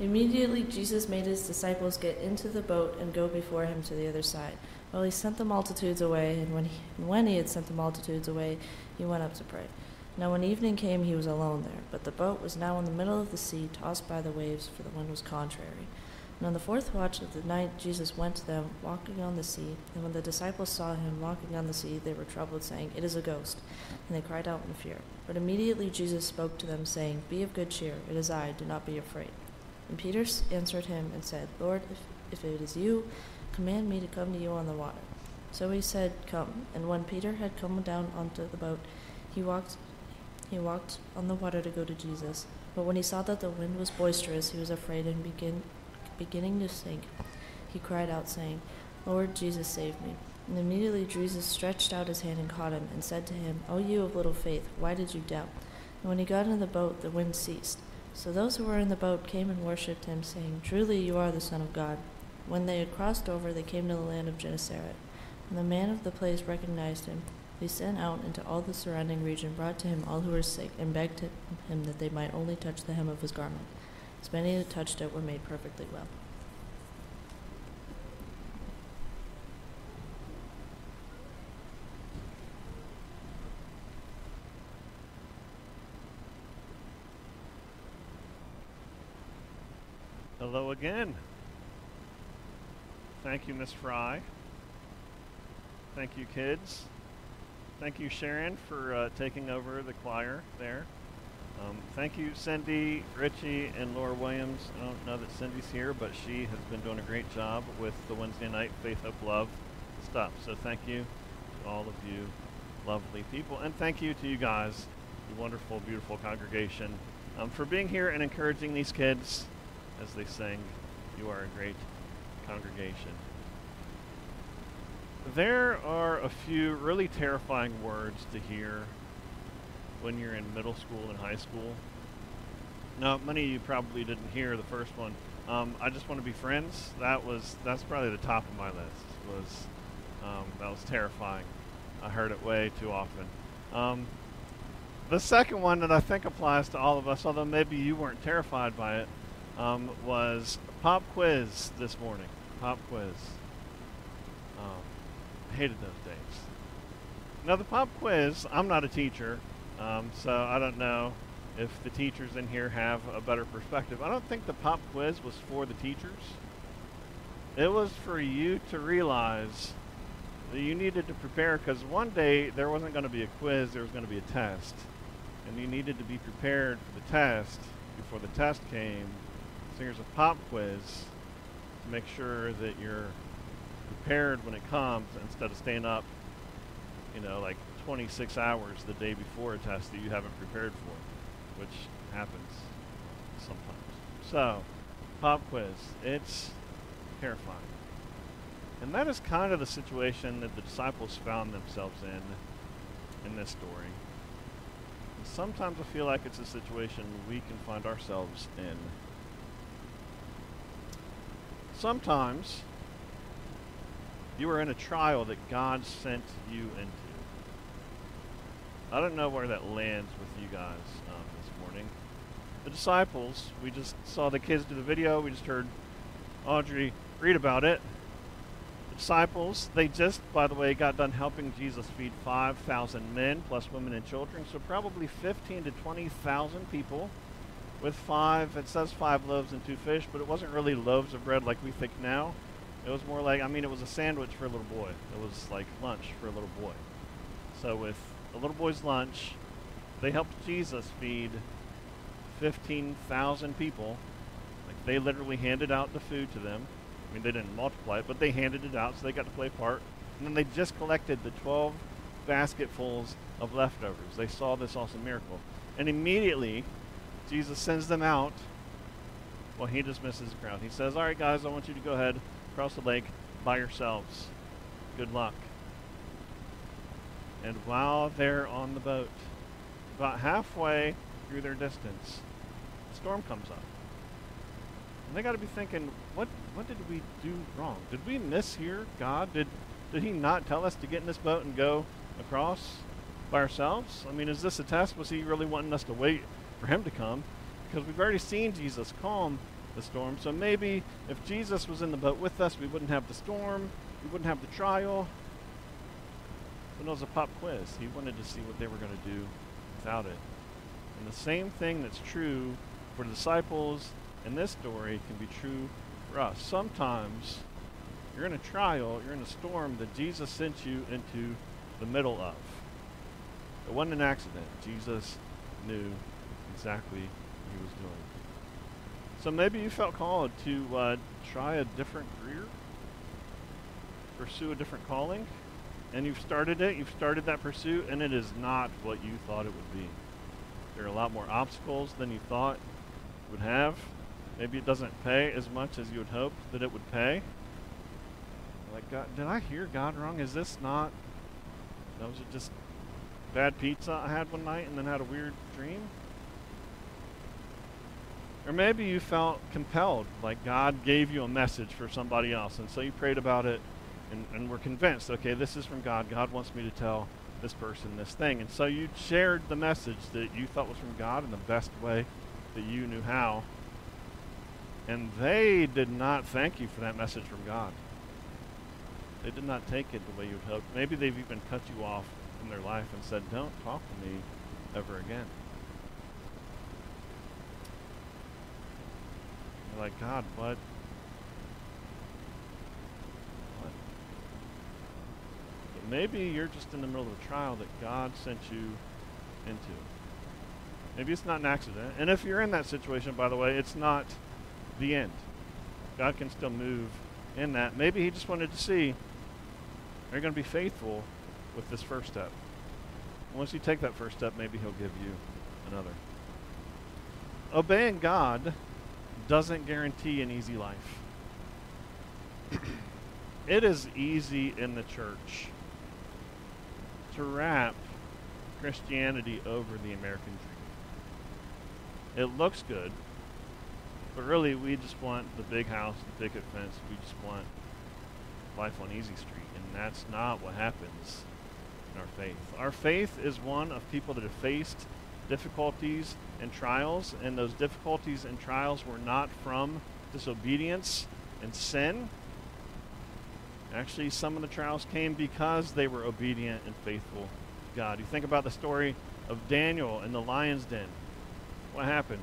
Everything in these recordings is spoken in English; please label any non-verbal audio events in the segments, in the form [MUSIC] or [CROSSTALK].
Immediately Jesus made his disciples get into the boat and go before him to the other side, while he sent the multitudes away. And when he, when he had sent the multitudes away, he went up to pray. Now, when evening came, he was alone there, but the boat was now in the middle of the sea, tossed by the waves, for the wind was contrary. And on the fourth watch of the night, Jesus went to them, walking on the sea. And when the disciples saw him walking on the sea, they were troubled, saying, It is a ghost. And they cried out in fear. But immediately Jesus spoke to them, saying, Be of good cheer, it is I, do not be afraid. And Peter answered him and said, Lord, if, if it is you, command me to come to you on the water. So he said, Come. And when Peter had come down onto the boat, he walked, he walked on the water to go to Jesus. But when he saw that the wind was boisterous, he was afraid and begin, beginning to sink. He cried out, saying, Lord Jesus, save me. And immediately Jesus stretched out his hand and caught him, and said to him, O you of little faith, why did you doubt? And when he got into the boat, the wind ceased. So those who were in the boat came and worshipped him, saying, Truly you are the Son of God. When they had crossed over, they came to the land of Gennesaret. And the man of the place recognized him. He sent out into all the surrounding region, brought to him all who were sick, and begged him that they might only touch the hem of his garment. As many as touched it were made perfectly well. Hello again. Thank you, Miss Fry. Thank you, kids. Thank you, Sharon, for uh, taking over the choir there. Um, thank you, Cindy, Richie, and Laura Williams. I don't know that Cindy's here, but she has been doing a great job with the Wednesday night Faith, Hope, Love stuff. So thank you to all of you lovely people. And thank you to you guys, the wonderful, beautiful congregation, um, for being here and encouraging these kids as they sang, You are a great congregation. There are a few really terrifying words to hear when you're in middle school and high school. Now, many of you probably didn't hear the first one. Um, I just want to be friends. That was that's probably the top of my list. Was um, that was terrifying. I heard it way too often. Um, the second one that I think applies to all of us, although maybe you weren't terrified by it, um, was pop quiz this morning. Pop quiz. Um, hated those days. Now the pop quiz. I'm not a teacher. Um, so I don't know if the teachers in here have a better perspective. I don't think the pop quiz was for the teachers. It was for you to realize that you needed to prepare because one day there wasn't going to be a quiz, there was going to be a test. And you needed to be prepared for the test before the test came. So here's a pop quiz to make sure that you're prepared when it comes instead of staying up, you know, like 26 hours the day before a test that you haven't prepared for, which happens sometimes. So, pop quiz. It's terrifying. And that is kind of the situation that the disciples found themselves in in this story. And sometimes I feel like it's a situation we can find ourselves in. Sometimes you are in a trial that God sent you into. I don't know where that lands with you guys um, this morning. The disciples, we just saw the kids do the video. We just heard Audrey read about it. The disciples, they just, by the way, got done helping Jesus feed 5,000 men, plus women and children. So probably 15 to 20,000 people with five, it says five loaves and two fish, but it wasn't really loaves of bread like we think now. It was more like, I mean, it was a sandwich for a little boy. It was like lunch for a little boy. So with a little boy's lunch. They helped Jesus feed 15,000 people. Like they literally handed out the food to them. I mean, they didn't multiply it, but they handed it out, so they got to play part. And then they just collected the 12 basketfuls of leftovers. They saw this awesome miracle. And immediately, Jesus sends them out. Well, he dismisses the crowd. He says, All right, guys, I want you to go ahead across the lake by yourselves. Good luck. And while they're on the boat, about halfway through their distance, a storm comes up. And they got to be thinking, what what did we do wrong? Did we miss here, God? Did did he not tell us to get in this boat and go across by ourselves? I mean, is this a test? Was he really wanting us to wait for him to come? Because we've already seen Jesus calm the storm. So maybe if Jesus was in the boat with us, we wouldn't have the storm, we wouldn't have the trial. But it was a pop quiz. He wanted to see what they were going to do without it. And the same thing that's true for the disciples in this story can be true for us. Sometimes you're in a trial, you're in a storm that Jesus sent you into the middle of. It wasn't an accident. Jesus knew exactly he was doing. So maybe you felt called to uh, try a different career, pursue a different calling, and you've started it, you've started that pursuit, and it is not what you thought it would be. There are a lot more obstacles than you thought would have. Maybe it doesn't pay as much as you would hope that it would pay. Like, God, did I hear God wrong? Is this not? No, was it just bad pizza I had one night and then had a weird dream? Or maybe you felt compelled, like God gave you a message for somebody else, and so you prayed about it and, and were convinced, okay, this is from God. God wants me to tell this person this thing. And so you shared the message that you thought was from God in the best way that you knew how. And they did not thank you for that message from God. They did not take it the way you hoped. Maybe they've even cut you off from their life and said, Don't talk to me ever again. You're like, God, what? What? But maybe you're just in the middle of a trial that God sent you into. Maybe it's not an accident. And if you're in that situation, by the way, it's not the end. God can still move in that. Maybe He just wanted to see are you going to be faithful with this first step? Once you take that first step, maybe He'll give you another. Obeying God doesn't guarantee an easy life. it is easy in the church to wrap Christianity over the American dream. It looks good, but really we just want the big house, the picket fence. We just want life on easy street, and that's not what happens in our faith. Our faith is one of people that have faced difficulties and trials, and those difficulties and trials were not from disobedience and sin. Actually, some of the trials came because they were obedient and faithful to God. You think about the story of Daniel in the lion's den. What happened?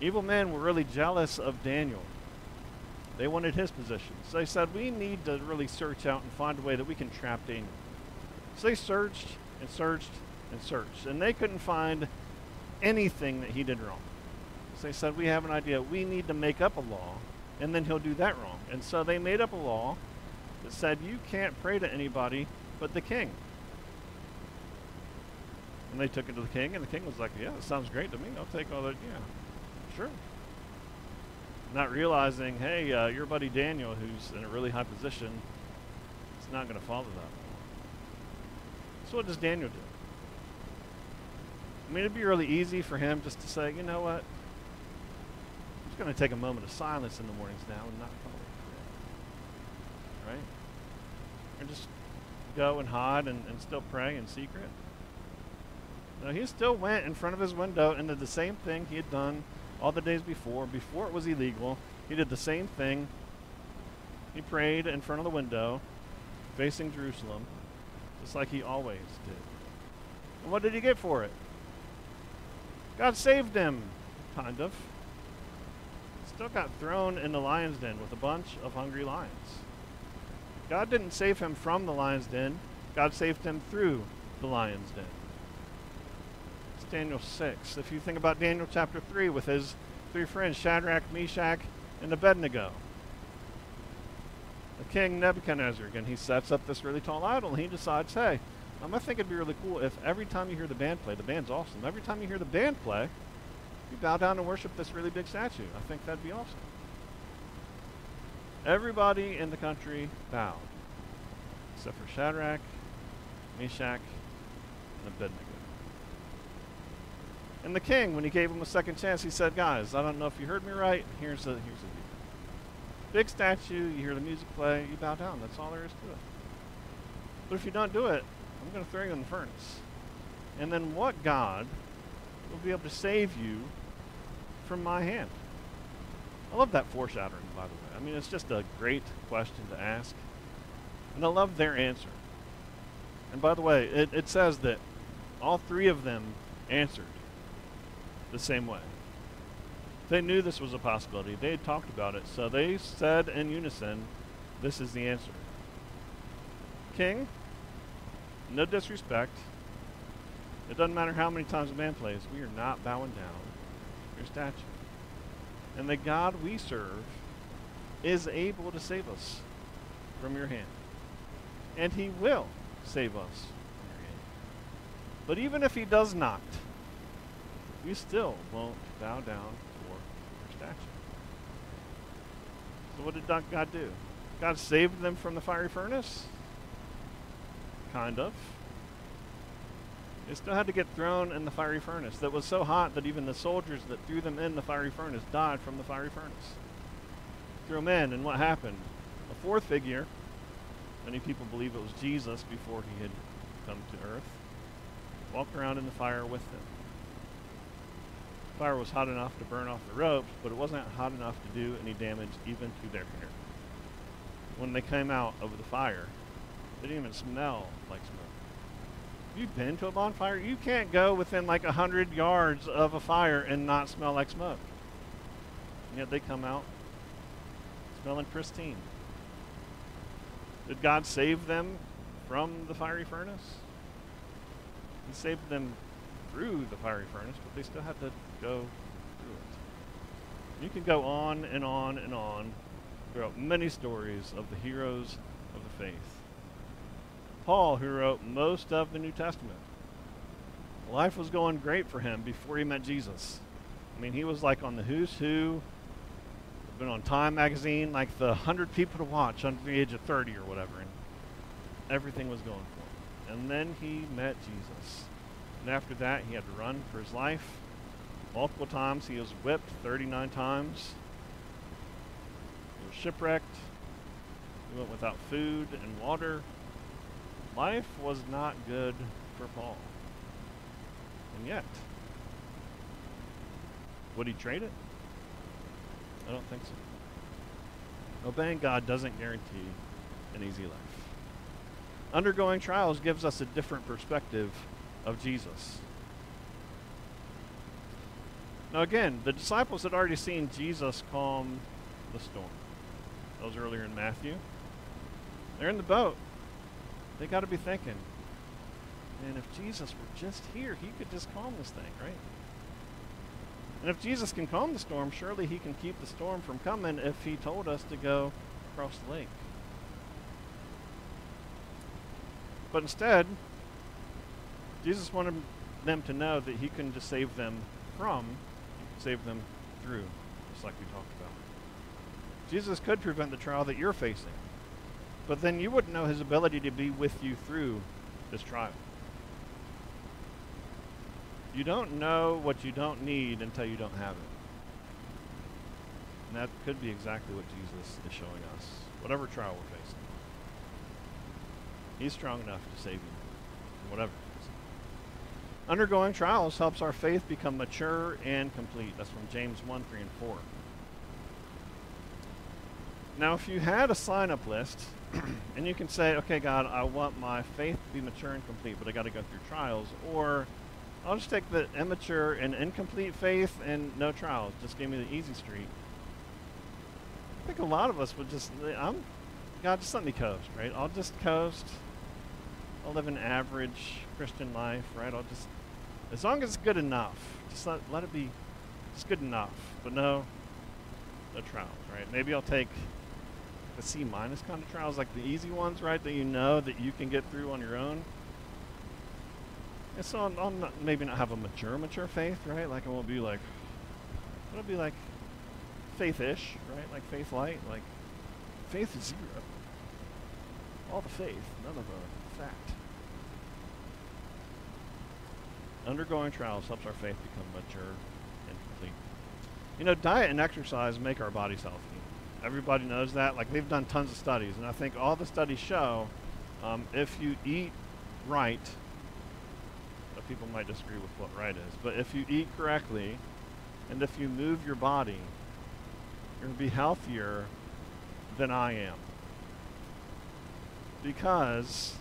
Evil men were really jealous of Daniel. They wanted his position. So they said, We need to really search out and find a way that we can trap Daniel. So they searched and searched and searched, and they couldn't find anything that he did wrong. So they said, We have an idea. We need to make up a law, and then he'll do that wrong. And so they made up a law that said, You can't pray to anybody but the king. And they took it to the king, and the king was like, Yeah, that sounds great to me. I'll take all that. Yeah, sure. Not realizing, hey, uh, your buddy Daniel, who's in a really high position, is not going to follow that. So what does Daniel do? I mean, it'd be really easy for him just to say, you know what? I'm just going to take a moment of silence in the mornings now and not come Right? And just go and hide and, and still pray in secret. No, he still went in front of his window and did the same thing he had done all the days before. Before it was illegal, he did the same thing. He prayed in front of the window, facing Jerusalem, just like he always did. And what did he get for it? God saved him, kind of. Still got thrown in the lion's den with a bunch of hungry lions. God didn't save him from the lion's den, God saved him through the lion's den. It's Daniel 6. If you think about Daniel chapter 3 with his three friends, Shadrach, Meshach, and Abednego. The king Nebuchadnezzar, again, he sets up this really tall idol and he decides, hey, um, I think it'd be really cool if every time you hear the band play, the band's awesome. Every time you hear the band play, you bow down and worship this really big statue. I think that'd be awesome. Everybody in the country bowed, except for Shadrach, Meshach, and Abednego. And the king, when he gave him a second chance, he said, "Guys, I don't know if you heard me right. Here's the here's the deal. Big statue. You hear the music play. You bow down. That's all there is to it. But if you don't do it, I'm going to throw you in the furnace. And then what God will be able to save you from my hand? I love that foreshadowing, by the way. I mean, it's just a great question to ask. And I love their answer. And by the way, it, it says that all three of them answered the same way. They knew this was a possibility. They had talked about it. So they said in unison, this is the answer. King, no disrespect. It doesn't matter how many times a man plays, we are not bowing down to your statue. And the God we serve is able to save us from your hand. And he will save us from your hand. But even if he does not, we still won't bow down for your statue. So what did God do? God saved them from the fiery furnace? Kind of. They still had to get thrown in the fiery furnace that was so hot that even the soldiers that threw them in the fiery furnace died from the fiery furnace. Threw them in, and what happened? A fourth figure, many people believe it was Jesus before he had come to earth, walked around in the fire with them. The fire was hot enough to burn off the ropes, but it wasn't hot enough to do any damage even to their hair. When they came out of the fire, they didn't even smell like smoke. You've been to a bonfire? You can't go within like a hundred yards of a fire and not smell like smoke. And yet they come out smelling pristine. Did God save them from the fiery furnace? He saved them through the fiery furnace, but they still had to go through it. You can go on and on and on throughout many stories of the heroes of the faith. Paul, who wrote most of the New Testament. Life was going great for him before he met Jesus. I mean, he was like on the who's who, been on Time magazine, like the 100 people to watch under the age of 30 or whatever, and everything was going for him. And then he met Jesus. And after that, he had to run for his life. Multiple times he was whipped 39 times. He was shipwrecked. He went without food and water. Life was not good for Paul. And yet, would he trade it? I don't think so. Obeying God doesn't guarantee an easy life. Undergoing trials gives us a different perspective of Jesus. Now, again, the disciples had already seen Jesus calm the storm. That was earlier in Matthew. They're in the boat they got to be thinking, and if Jesus were just here, he could just calm this thing, right? And if Jesus can calm the storm, surely he can keep the storm from coming if he told us to go across the lake. But instead, Jesus wanted them to know that he couldn't just save them from, save them through, just like we talked about. Jesus could prevent the trial that you're facing. But then you wouldn't know his ability to be with you through this trial. You don't know what you don't need until you don't have it. And that could be exactly what Jesus is showing us, whatever trial we're facing. He's strong enough to save you, whatever Undergoing trials helps our faith become mature and complete. That's from James 1, 3, and 4. Now, if you had a sign up list, [CLEARS THROAT] and you can say, okay, God, I want my faith to be mature and complete, but I got to go through trials. Or I'll just take the immature and incomplete faith and no trials. Just give me the easy street. I think a lot of us would just, I'm, God, just let me coast, right? I'll just coast. I'll live an average Christian life, right? I'll just, as long as it's good enough, just let, let it be just good enough. But no, no trials, right? Maybe I'll take the C minus kind of trials, like the easy ones, right, that you know that you can get through on your own. And so I'll, I'll not, maybe not have a mature, mature faith, right? Like I won't be like, it'll be like faith-ish, right? Like faith light, like faith is zero. All the faith, none of the fact. Undergoing trials helps our faith become mature and complete. You know, diet and exercise make our bodies healthy. Everybody knows that. Like they've done tons of studies, and I think all the studies show um, if you eat right, people might disagree with what right is, but if you eat correctly, and if you move your body, you're going to be healthier than I am. Because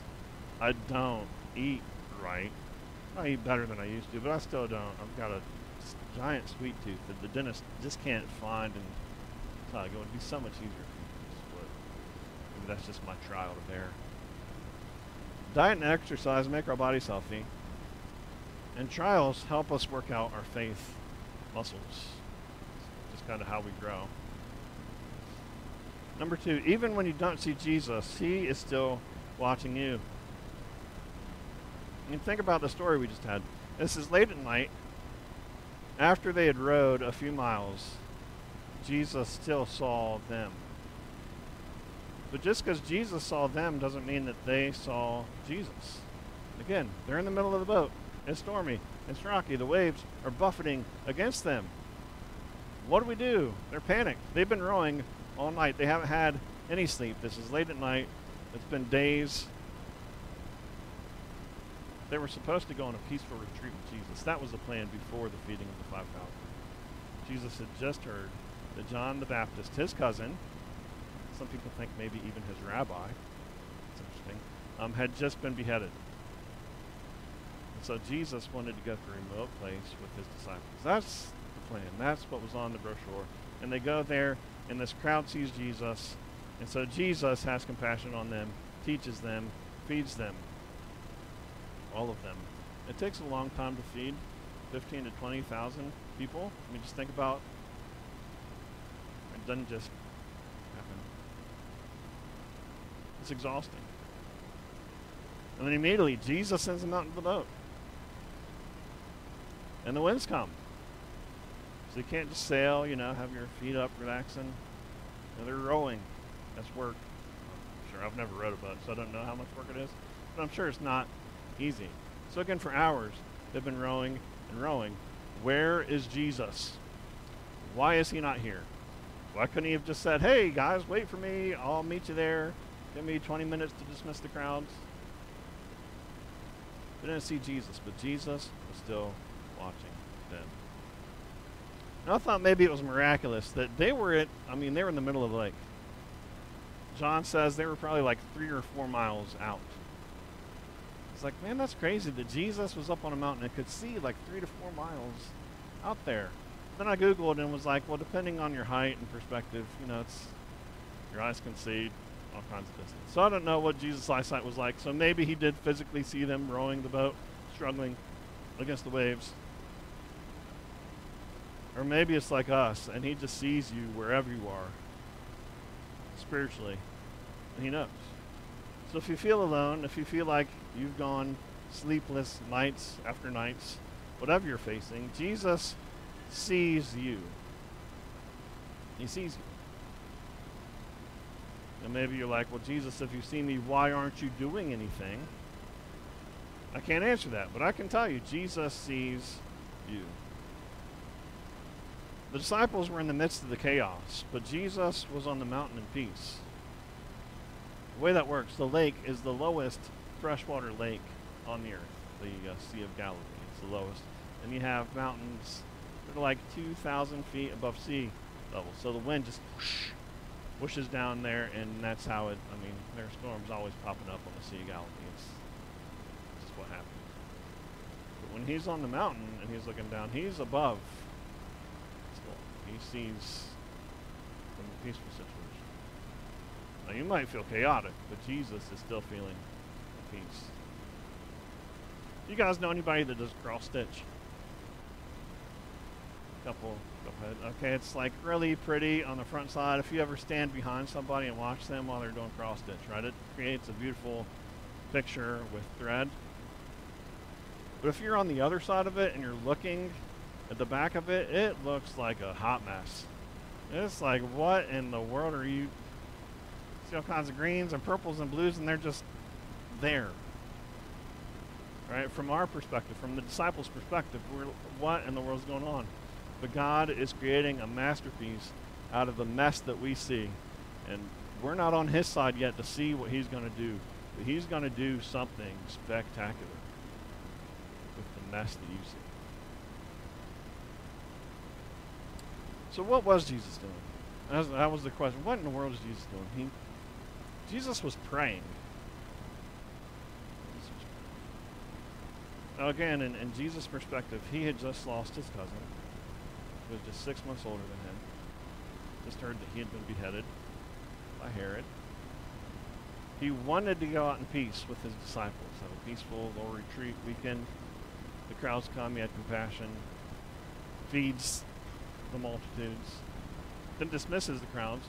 I don't eat right. I eat better than I used to, but I still don't. I've got a giant sweet tooth that the dentist just can't find and tug. It would be so much easier for. Maybe that's just my trial to bear. Diet and exercise make our bodies healthy, and trials help us work out our faith muscles. It's just kind of how we grow. Number two, even when you don't see Jesus, He is still watching you. I mean, think about the story we just had. This is late at night. After they had rowed a few miles, Jesus still saw them. But just because Jesus saw them doesn't mean that they saw Jesus. Again, they're in the middle of the boat. It's stormy. It's rocky. The waves are buffeting against them. What do we do? They're panicked. They've been rowing all night. They haven't had any sleep. This is late at night. It's been days. They were supposed to go on a peaceful retreat with Jesus. That was the plan before the feeding of the 5,000. Jesus had just heard that John the Baptist, his cousin, some people think maybe even his rabbi, it's interesting, um, had just been beheaded. And so Jesus wanted to go to a remote place with his disciples. That's the plan. That's what was on the brochure. And they go there, and this crowd sees Jesus. And so Jesus has compassion on them, teaches them, feeds them, all of them. It takes a long time to feed 15 to 20,000 people. I mean, just think about it doesn't just happen. It's exhausting. And then immediately, Jesus sends them out into the boat. And the winds come. So you can't just sail, you know, have your feet up, relaxing. You know, they're rowing. That's work. I'm sure I've never rowed a boat, so I don't know how much work it is. But I'm sure it's not easy. So again, for hours, they've been rowing and rowing. Where is Jesus? Why is he not here? Why couldn't he have just said, hey, guys, wait for me. I'll meet you there. Give me 20 minutes to dismiss the crowds. They didn't see Jesus, but Jesus was still watching them. And I thought maybe it was miraculous that they were at, I mean, they were in the middle of the lake. John says they were probably like three or four miles out. It's like, man, that's crazy that Jesus was up on a mountain and could see like three to four miles out there. Then I Googled and was like, well, depending on your height and perspective, you know, it's your eyes can see all kinds of distance. So I don't know what Jesus' eyesight was like. So maybe he did physically see them rowing the boat, struggling against the waves. Or maybe it's like us, and he just sees you wherever you are, spiritually, and he knows. So if you feel alone, if you feel like you've gone sleepless nights after nights, whatever you're facing, Jesus sees you. He sees you. And maybe you're like, well, Jesus, if you see me, why aren't you doing anything? I can't answer that, but I can tell you, Jesus sees you. The disciples were in the midst of the chaos, but Jesus was on the mountain in peace. The way that works, the lake is the lowest freshwater lake on the earth, the uh, Sea of Galilee. It's the lowest. And you have mountains like 2,000 feet above sea level. So the wind just whoosh, whooshes down there, and that's how it, I mean, there are storms always popping up on the Sea of Galilee. It's just what happens. But when he's on the mountain and he's looking down, he's above. He sees from a peaceful situation. Now you might feel chaotic, but Jesus is still feeling peace. You guys know anybody that does cross stitch? Couple. Okay, it's like really pretty on the front side. If you ever stand behind somebody and watch them while they're doing cross stitch, right? It creates a beautiful picture with thread. But if you're on the other side of it and you're looking at the back of it, it looks like a hot mess. It's like, what in the world are you? See all kinds of greens and purples and blues, and they're just there. Right? From our perspective, from the disciples' perspective, we're, what in the world's going on? But God is creating a masterpiece out of the mess that we see. And we're not on His side yet to see what He's going to do. But He's going to do something spectacular with the mess that you see. So, what was Jesus doing? That was, was the question. What in the world is Jesus doing? He, Jesus was praying. Now again, in, in Jesus' perspective, he had just lost his cousin, was just six months older than him. Just heard that he had been beheaded by Herod. He wanted to go out in peace with his disciples, have a peaceful little retreat weekend. The crowds come, he had compassion, feeds the multitudes, then dismisses the crowds,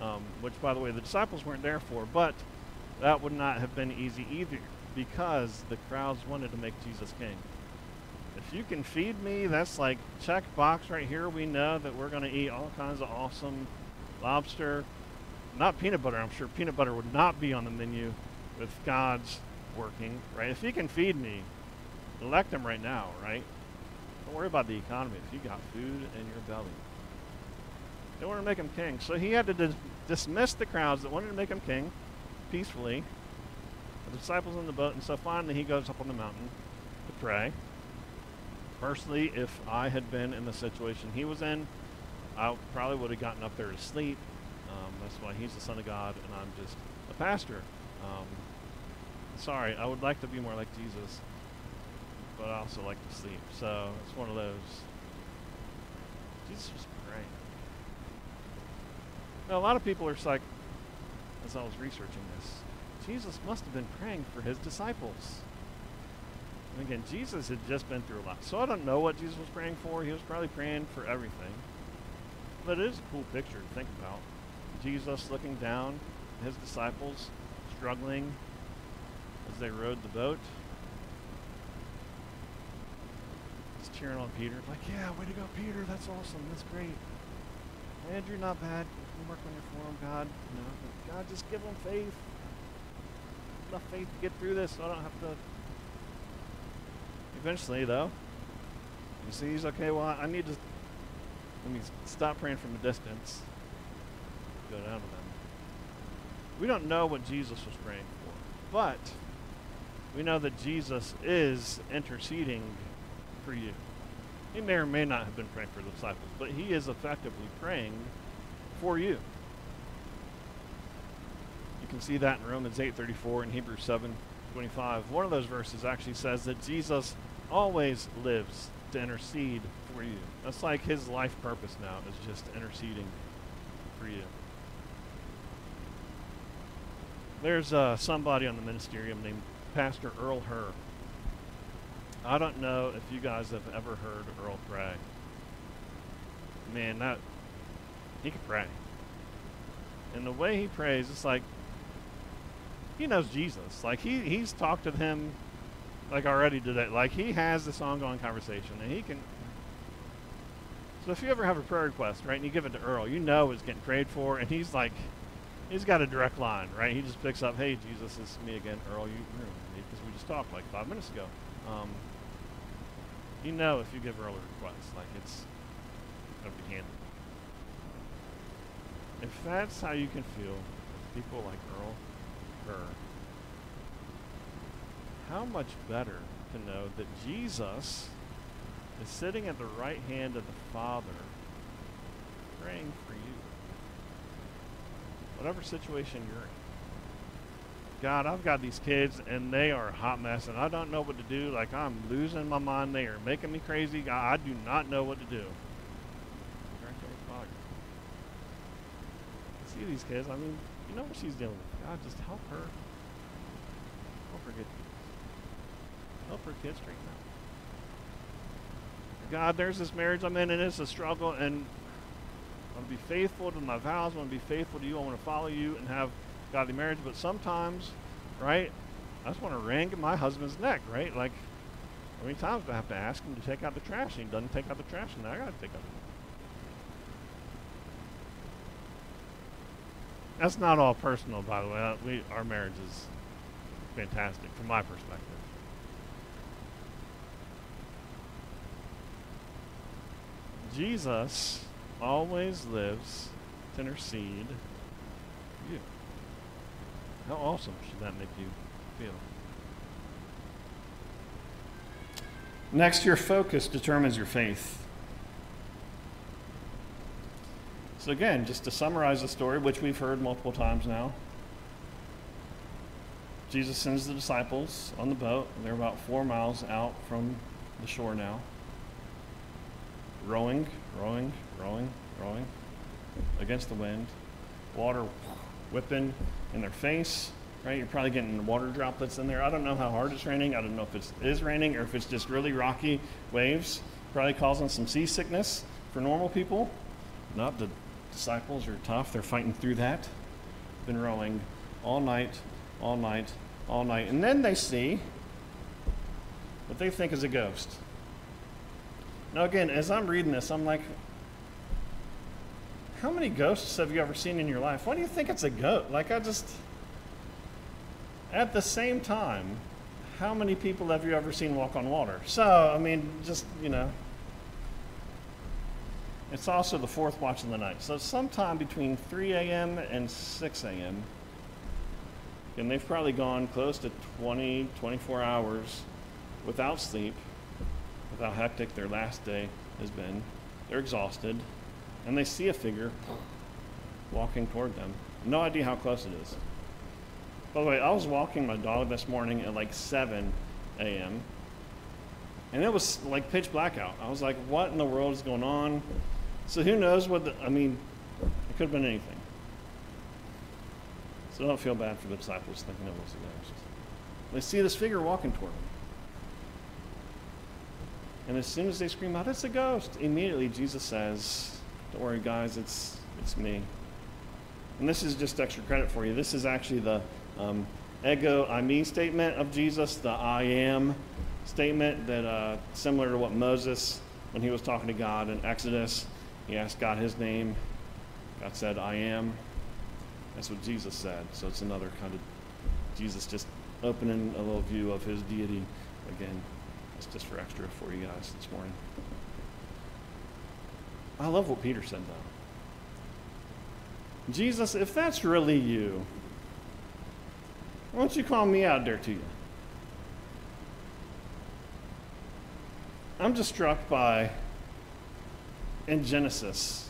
um, which, by the way, the disciples weren't there for, but that would not have been easy either because the crowds wanted to make Jesus king. If you can feed me, that's like check box right here. We know that we're going to eat all kinds of awesome lobster. Not peanut butter. I'm sure peanut butter would not be on the menu with God's working, right? If he can feed me, elect him right now, right? Don't worry about the economy. If you got food in your belly, they want to make him king. So he had to dis- dismiss the crowds that wanted to make him king peacefully. The disciples in the boat, and so finally he goes up on the mountain to pray. Personally, if I had been in the situation he was in, I probably would have gotten up there to sleep. Um, that's why he's the Son of God, and I'm just a pastor. Um, sorry, I would like to be more like Jesus, but I also like to sleep. So it's one of those. Jesus was praying. Now, a lot of people are like, as I was researching this, Jesus must have been praying for his disciples. And again, Jesus had just been through a lot. So I don't know what Jesus was praying for. He was probably praying for everything. But it is a cool picture to think about. Jesus looking down, his disciples struggling as they rowed the boat. He's cheering on Peter, like, yeah, way to go, Peter. That's awesome. That's great. Andrew, not bad. You can work on your form, God. Know, God, just give them faith. Enough faith to get through this so I don't have to. Eventually, though, he sees, okay, well, I need to let me stop praying from a distance. Go down to them. We don't know what Jesus was praying for, but we know that Jesus is interceding for you. He may or may not have been praying for the disciples, but he is effectively praying for you. You can see that in Romans 8:34 and Hebrews 7:25. One of those verses actually says that Jesus always lives to intercede for you. That's like his life purpose now is just interceding for you. There's uh, somebody on the ministerium named Pastor Earl Herr. I don't know if you guys have ever heard Earl pray. Man, that he can pray. And the way he prays, it's like he knows Jesus. Like he he's talked to him like already today. Like he has this ongoing conversation and he can So if you ever have a prayer request, right, and you give it to Earl, you know it's getting prayed for and he's like he's got a direct line, right? He just picks up, "Hey, Jesus, it's me again, Earl. You because we just talked like 5 minutes ago." Um, you know if you give Earl a request, like it's going to. If that's how you can feel people like Earl Herr, how much better to know that Jesus is sitting at the right hand of the Father praying for you. Whatever situation you're in. God, I've got these kids and they are a hot mess and I don't know what to do. Like I'm losing my mind. They are making me crazy. God, I do not know what to do. See these kids. I mean, you know what she's dealing with. God, just help her. Help her straighten out. God, there's this marriage I'm in and it's a struggle and I want to be faithful to my vows. I want to be faithful to you. I want to follow you and have godly marriage, but sometimes, right, I just want to wring my husband's neck, right? Like, how many times do I have to ask him to take out the trash? And he doesn't take out the trash, and I got to take out the That's not all personal, by the way. Uh, we, our marriage is fantastic from my perspective. Jesus always lives to intercede for you. How awesome should that make you feel? Next, your focus determines your faith. So, again, just to summarize the story, which we've heard multiple times now, Jesus sends the disciples on the boat. They're about four miles out from the shore now. Rowing, rowing, rowing, rowing against the wind. Water whipping in their face, right? You're probably getting water droplets in there. I don't know how hard it's raining. I don't know if it's, raining or if it's just really rocky waves, probably causing some seasickness for normal people. Not the disciples are tough. They're fighting through that. Been rowing all night, all night, all night. And then they see what they think is a ghost. Now, again, as I'm reading this, I'm like, how many ghosts have you ever seen in your life? Why do you think it's a goat? Like, I just. At the same time, how many people have you ever seen walk on water? So, I mean, just, you know. It's also the fourth watch of the night. So, sometime between 3 a.m. and 6 a.m., and they've probably gone close to 20, 24 hours without sleep, how hectic their last day has been. They're exhausted, and they see a figure walking toward them. No idea how close it is. By the way, I was walking my dog this morning at like 7 a.m., and it was like pitch black out. I was like, what in the world is going on? So who knows what the, I mean, it could have been anything. So don't feel bad for the disciples thinking it was a ghost. They see this figure walking toward them. And as soon as they scream out, it's a ghost, immediately Jesus says, Don't worry, guys, it's, it's me. And this is just extra credit for you. This is actually the um, ego eimi statement of Jesus, the I am statement that uh, similar to what Moses, when he was talking to God in Exodus, he asked God his name. God said, I am. That's what Jesus said. So it's another kind of Jesus just opening a little view of his deity again. It's just for extra for you guys this morning. I love what Peter said, though. Jesus, if that's really you, why don't you call me out there to you? I'm just struck by in Genesis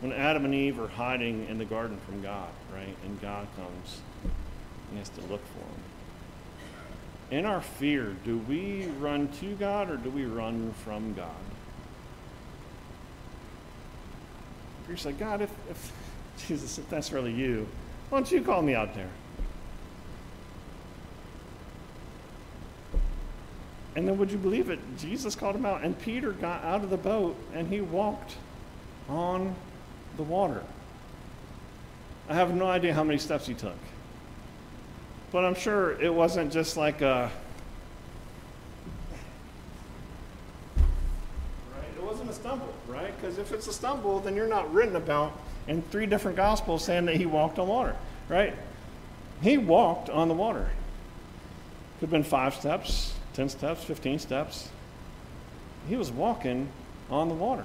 when Adam and Eve are hiding in the garden from God, right? And God comes and he has to look for them. In our fear, do we run to God or do we run from God? You're like, God, if, if [LAUGHS] Jesus, if that's really you, why don't you call me out there? And then would you believe it? Jesus called him out, and Peter got out of the boat and he walked on the water. I have no idea how many steps he took. But I'm sure it wasn't just like a. Right? It wasn't a stumble, right? Because if it's a stumble, then you're not written about in three different gospels saying that he walked on water, right? He walked on the water. Could have been five steps, 10 steps, 15 steps. He was walking on the water.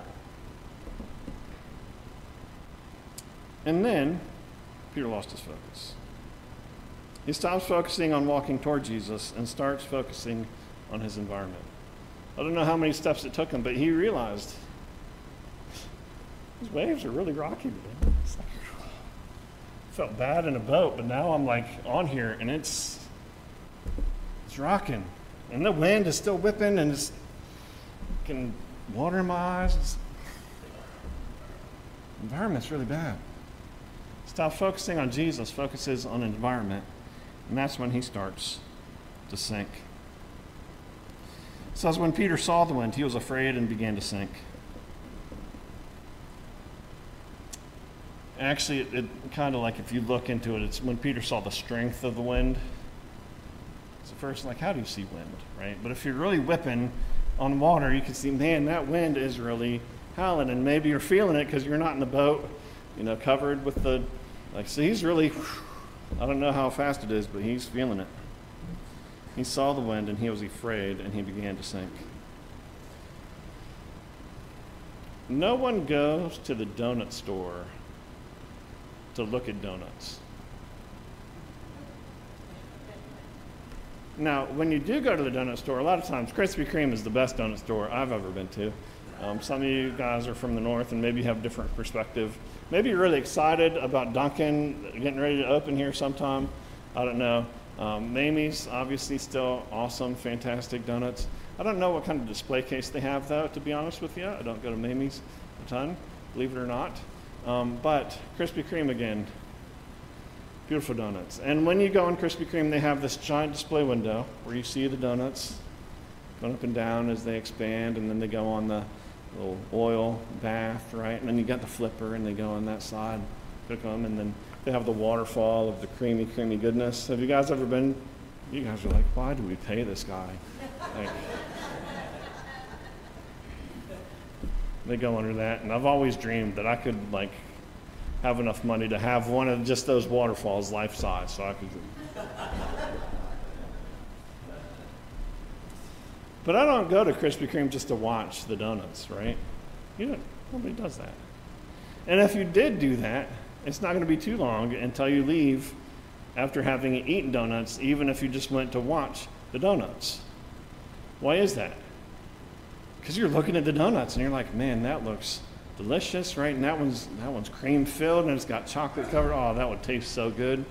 And then Peter lost his focus. He stops focusing on walking toward Jesus and starts focusing on his environment. I don't know how many steps it took him, but he realized these waves are really rocky. Man. Like, [SIGHS] felt bad in a boat, but now I'm like on here and it's it's rocking, and the wind is still whipping and it's getting water in my eyes. It's, [SIGHS] environment's really bad. Stop focusing on Jesus, focuses on environment, and that's when he starts to sink. It says when Peter saw the wind, he was afraid and began to sink. Actually, it, it kind of like if you look into it, it's when Peter saw the strength of the wind. It's the first like, how do you see wind, right? But if you're really whipping on water, you can see, man, that wind is really howling, and maybe you're feeling it because you're not in the boat, you know, covered with the like, so he's really, I don't know how fast it is, but he's feeling it. He saw the wind and he was afraid and he began to sink. No one goes to the donut store to look at donuts. Now, when you do go to the donut store, a lot of times Krispy Kreme is the best donut store I've ever been to. Um, some of you guys are from the north and maybe you have different perspective Maybe you're really excited about Dunkin getting ready to open here sometime. I don't know. Um, Mamie's obviously still awesome, fantastic donuts. I don't know what kind of display case they have, though, to be honest with you. I don't go to Mamie's a ton, believe it or not. Um, but Krispy Kreme again, beautiful donuts. And when you go in Krispy Kreme, they have this giant display window where you see the donuts going up and down as they expand, and then they go on the little oil bath, right? And then you got the flipper, and they go on that side, cook them, and then they have the waterfall of the creamy, creamy goodness. Have you guys ever been? You guys are like, why do we pay this guy? Like, they go under that, and I've always dreamed that I could like have enough money to have one of just those waterfalls life size, so I could. But I don't go to Krispy Kreme just to watch the donuts, right? You don't, nobody does that. And if you did do that, it's not going to be too long until you leave after having eaten donuts, even if you just went to watch the donuts. Why is that? Because you're looking at the donuts and you're like, man, that looks delicious, right? And that one's that one's cream filled and it's got chocolate covered. Oh, that would taste so good.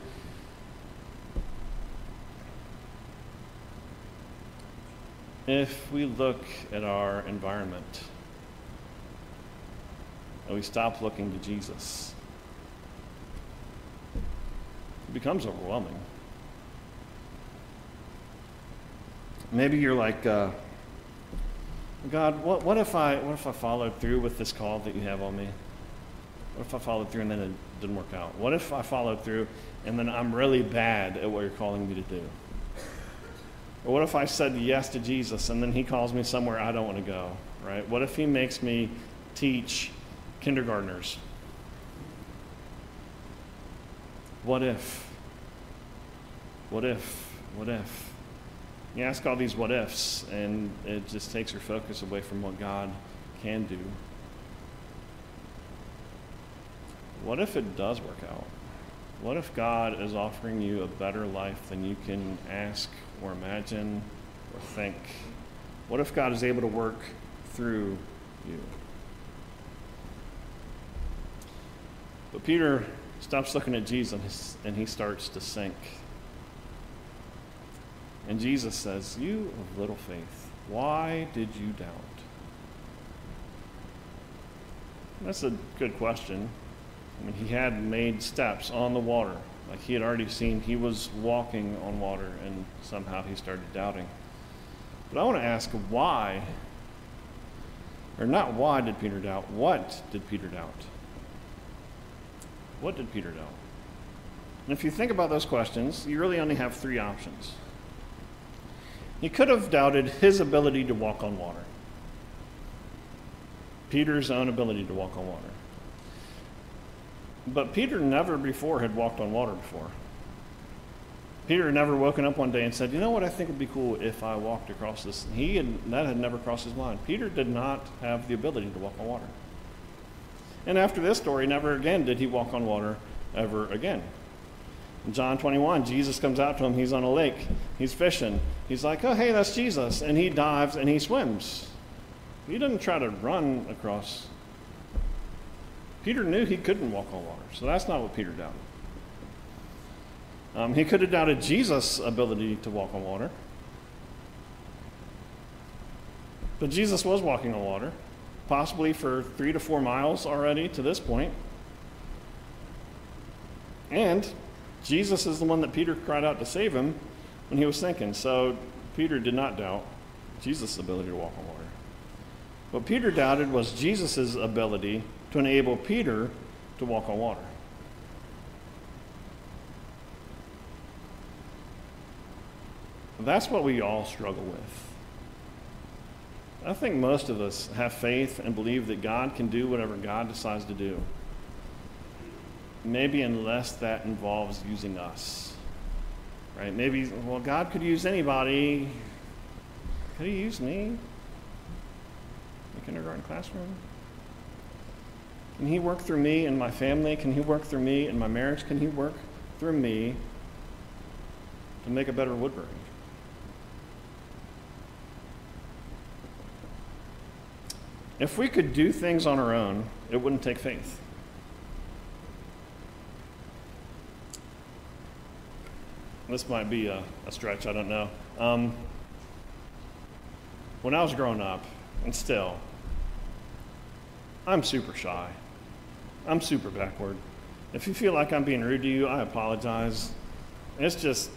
If we look at our environment and we stop looking to Jesus, it becomes overwhelming. Maybe you're like, uh, God, what, what, if I, what if I followed through with this call that you have on me? What if I followed through and then it didn't work out? What if I followed through and then I'm really bad at what you're calling me to do? What if I said yes to Jesus and then he calls me somewhere I don't want to go, right? What if he makes me teach kindergartners? What if? What if? What if? You ask all these what ifs, and it just takes your focus away from what God can do. What if it does work out? What if God is offering you a better life than you can ask or imagine or think? What if God is able to work through you? But Peter stops looking at Jesus and he starts to sink. And Jesus says, You of little faith, why did you doubt? That's a good question. I mean, he had made steps on the water. Like he had already seen he was walking on water, and somehow he started doubting. But I want to ask why, or not why did Peter doubt, what did Peter doubt? What did Peter doubt? And if you think about those questions, you really only have three options. He could have doubted his ability to walk on water, Peter's own ability to walk on water. But Peter never before had walked on water before. Peter had never woken up one day and said, "You know what? I think it'd be cool if I walked across this." He had, that had never crossed his mind. Peter did not have the ability to walk on water. And after this story, never again did he walk on water ever again. In John 21, Jesus comes out to him. He's on a lake. He's fishing. He's like, oh, hey, that's Jesus. And he dives and he swims. He doesn't try to run across. Peter knew he couldn't walk on water, so that's not what Peter doubted. Um, he could have doubted Jesus' ability to walk on water. But Jesus was walking on water, possibly for three to four miles already to this point. And Jesus is the one that Peter cried out to save him when he was sinking. So Peter did not doubt Jesus' ability to walk on water. What Peter doubted was Jesus' ability to enable Peter to walk on water. That's what we all struggle with. I think most of us have faith and believe that God can do whatever God decides to do. Maybe unless that involves using us. Right? Maybe, well, God could use anybody. Could he use me? The kindergarten classroom? Can He work through me and my family? Can He work through me and my marriage? Can He work through me to make a better Woodbury? If we could do things on our own, it wouldn't take faith. This might be a, a stretch, I don't know. Um, when I was growing up, and still, I'm super shy. I'm super backward. If you feel like I'm being rude to you, I apologize. It's just,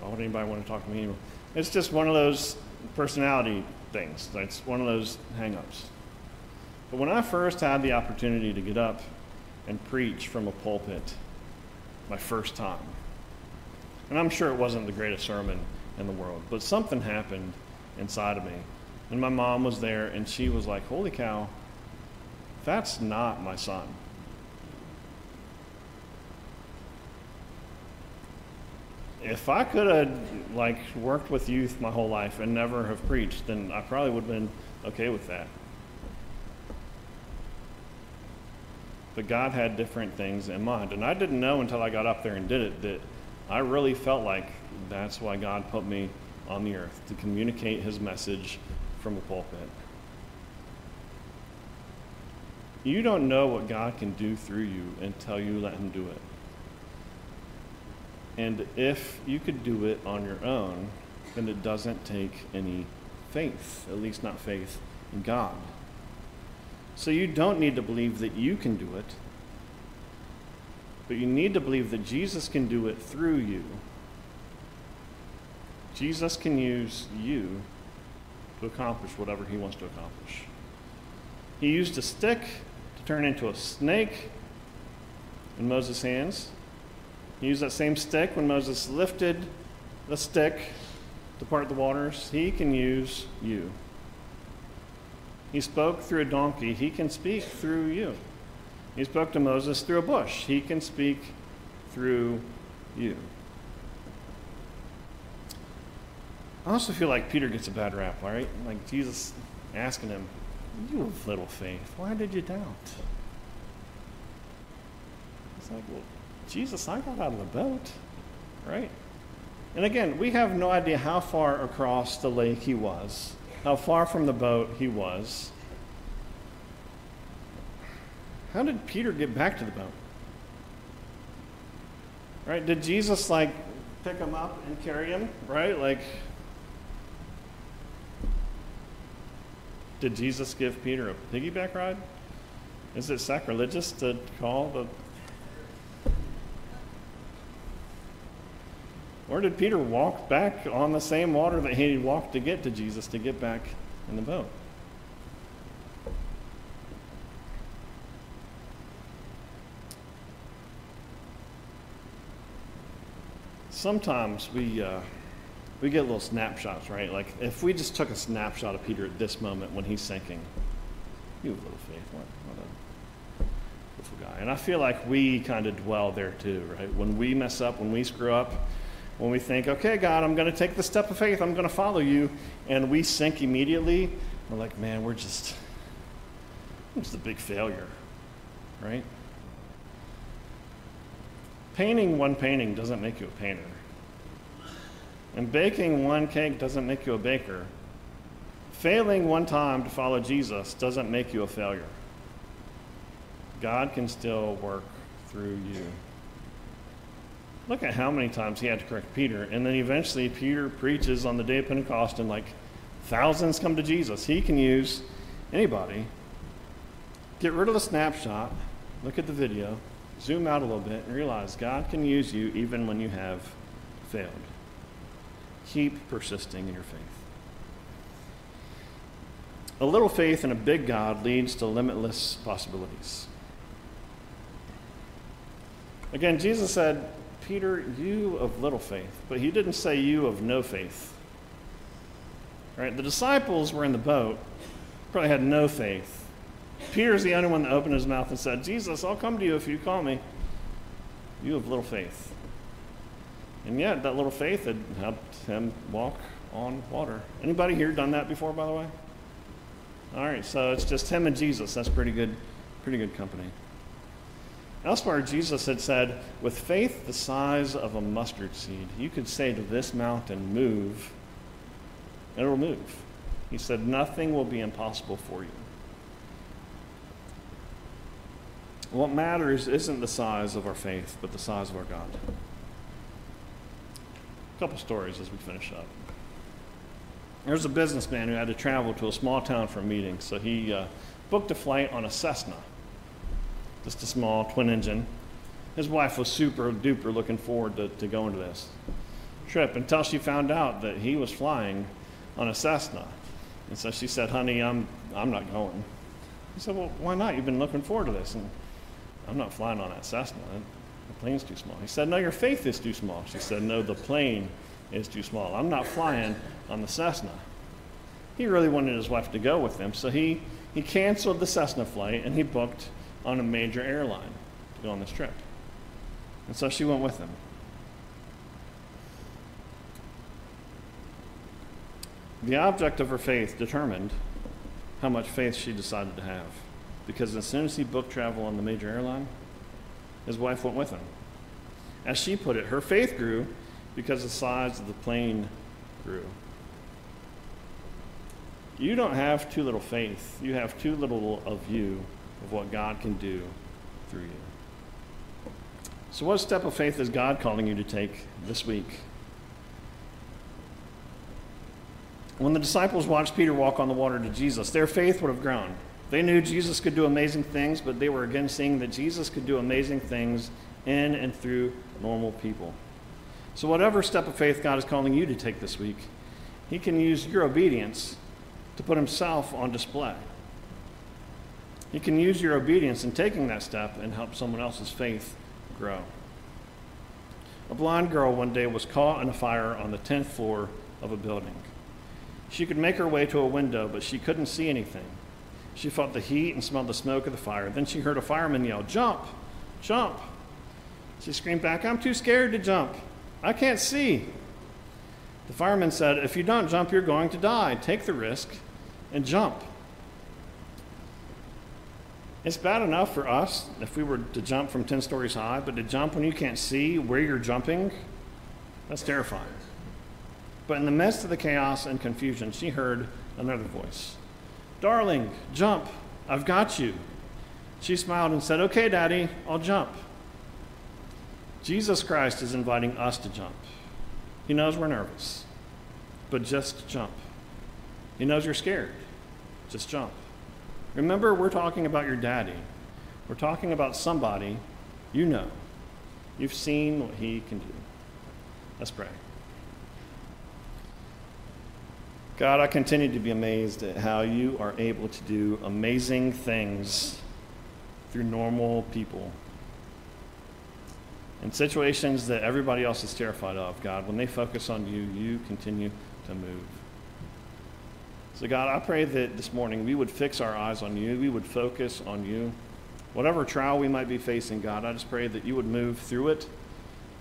why would anybody want to talk to me? It's just one of those personality things. It's one of those hang-ups. But when I first had the opportunity to get up and preach from a pulpit, my first time, and I'm sure it wasn't the greatest sermon in the world, but something happened inside of me. And my mom was there, and she was like, Holy cow, that's not my son. If I could have like worked with youth my whole life and never have preached, then I probably would have been okay with that. But God had different things in mind. And I didn't know until I got up there and did it that I really felt like that's why God put me on the earth to communicate his message from a pulpit. You don't know what God can do through you until you let him do it. And if you could do it on your own, then it doesn't take any faith, at least not faith in God. So you don't need to believe that you can do it, but you need to believe that Jesus can do it through you. Jesus can use you to accomplish whatever he wants to accomplish. He used a stick turn into a snake in Moses' hands. He used that same stick when Moses lifted the stick to part the waters. He can use you. He spoke through a donkey. He can speak through you. He spoke to Moses through a bush. He can speak through you. I also feel like Peter gets a bad rap, all right? Like Jesus asking him, You have little faith. Why did you doubt? It's like, Well, Jesus, I got out of the boat, right? And again, we have no idea how far across the lake he was how far from the boat he was. How did Peter get back to the boat? Right? Did Jesus like pick him up and carry him? Right? Like, did Jesus give Peter a piggyback ride? Is it sacrilegious to call the Or did Peter walk back on the same water that he walked to get to Jesus to get back in the boat? Sometimes we, uh, we get little snapshots, right? Like if we just took a snapshot of Peter at this moment when he's sinking, you little faith. What, what a beautiful guy. And I feel like we kind of dwell there too, right? When we mess up, when we screw up, when we think, okay, God, I'm going to take the step of faith, I'm going to follow you, and we sink immediately, we're like, man, we're just, we're just a big failure, right? Painting one painting doesn't make you a painter. And baking one cake doesn't make you a baker. Failing one time to follow Jesus doesn't make you a failure. God can still work through you. Look at how many times he had to correct Peter. And then eventually, Peter preaches on the day of Pentecost, and like thousands come to Jesus. He can use anybody. Get rid of the snapshot, look at the video, zoom out a little bit, and realize God can use you even when you have failed. Keep persisting in your faith. A little faith in a big God leads to limitless possibilities. Again, Jesus said, Peter, you of little faith. But he didn't say you of no faith. Right? The disciples were in the boat, probably had no faith. Peter's the only one that opened his mouth and said, Jesus, I'll come to you if you call me. You have little faith. And yet, that little faith had helped him walk on water. Anybody here done that before, by the way? All right, so it's just him and Jesus. That's pretty good, pretty good company. Elsewhere, Jesus had said, with faith the size of a mustard seed, you could say to this mountain, move, and it will move. He said, nothing will be impossible for you. What matters isn't the size of our faith, but the size of our God. Couple stories as we finish up. There's a businessman who had to travel to a small town for a meeting, so he uh, booked a flight on a Cessna, just a small twin engine. His wife was super duper looking forward to, to going to this trip until she found out that he was flying on a Cessna. And so she said, Honey, I'm, I'm not going. He said, Well, why not? You've been looking forward to this. And I'm not flying on that Cessna. Plane's too small. He said, No, your faith is too small. She said, No, the plane is too small. I'm not flying on the Cessna. He really wanted his wife to go with him, so he, he canceled the Cessna flight and he booked on a major airline to go on this trip. And so she went with him. The object of her faith determined how much faith she decided to have. Because as soon as he booked travel on the major airline, his wife went with him. As she put it, her faith grew because the size of the plane grew. You don't have too little faith. You have too little of you, of what God can do through you. So, what step of faith is God calling you to take this week? When the disciples watched Peter walk on the water to Jesus, their faith would have grown. They knew Jesus could do amazing things, but they were again seeing that Jesus could do amazing things in and through normal people. So, whatever step of faith God is calling you to take this week, He can use your obedience to put Himself on display. He can use your obedience in taking that step and help someone else's faith grow. A blind girl one day was caught in a fire on the 10th floor of a building. She could make her way to a window, but she couldn't see anything. She felt the heat and smelled the smoke of the fire. Then she heard a fireman yell, Jump! Jump! She screamed back, I'm too scared to jump. I can't see. The fireman said, If you don't jump, you're going to die. Take the risk and jump. It's bad enough for us if we were to jump from 10 stories high, but to jump when you can't see where you're jumping, that's terrifying. But in the midst of the chaos and confusion, she heard another voice Darling, jump. I've got you. She smiled and said, Okay, Daddy, I'll jump. Jesus Christ is inviting us to jump. He knows we're nervous, but just jump. He knows you're scared. Just jump. Remember, we're talking about your daddy. We're talking about somebody you know. You've seen what he can do. Let's pray. God, I continue to be amazed at how you are able to do amazing things through normal people. In situations that everybody else is terrified of, God, when they focus on you, you continue to move. So, God, I pray that this morning we would fix our eyes on you, we would focus on you. Whatever trial we might be facing, God, I just pray that you would move through it.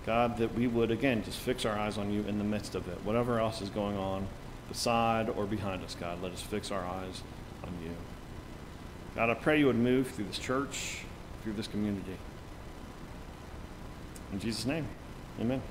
God, that we would, again, just fix our eyes on you in the midst of it. Whatever else is going on, beside or behind us, God. Let us fix our eyes on you. God, I pray you would move through this church, through this community. In Jesus' name, amen.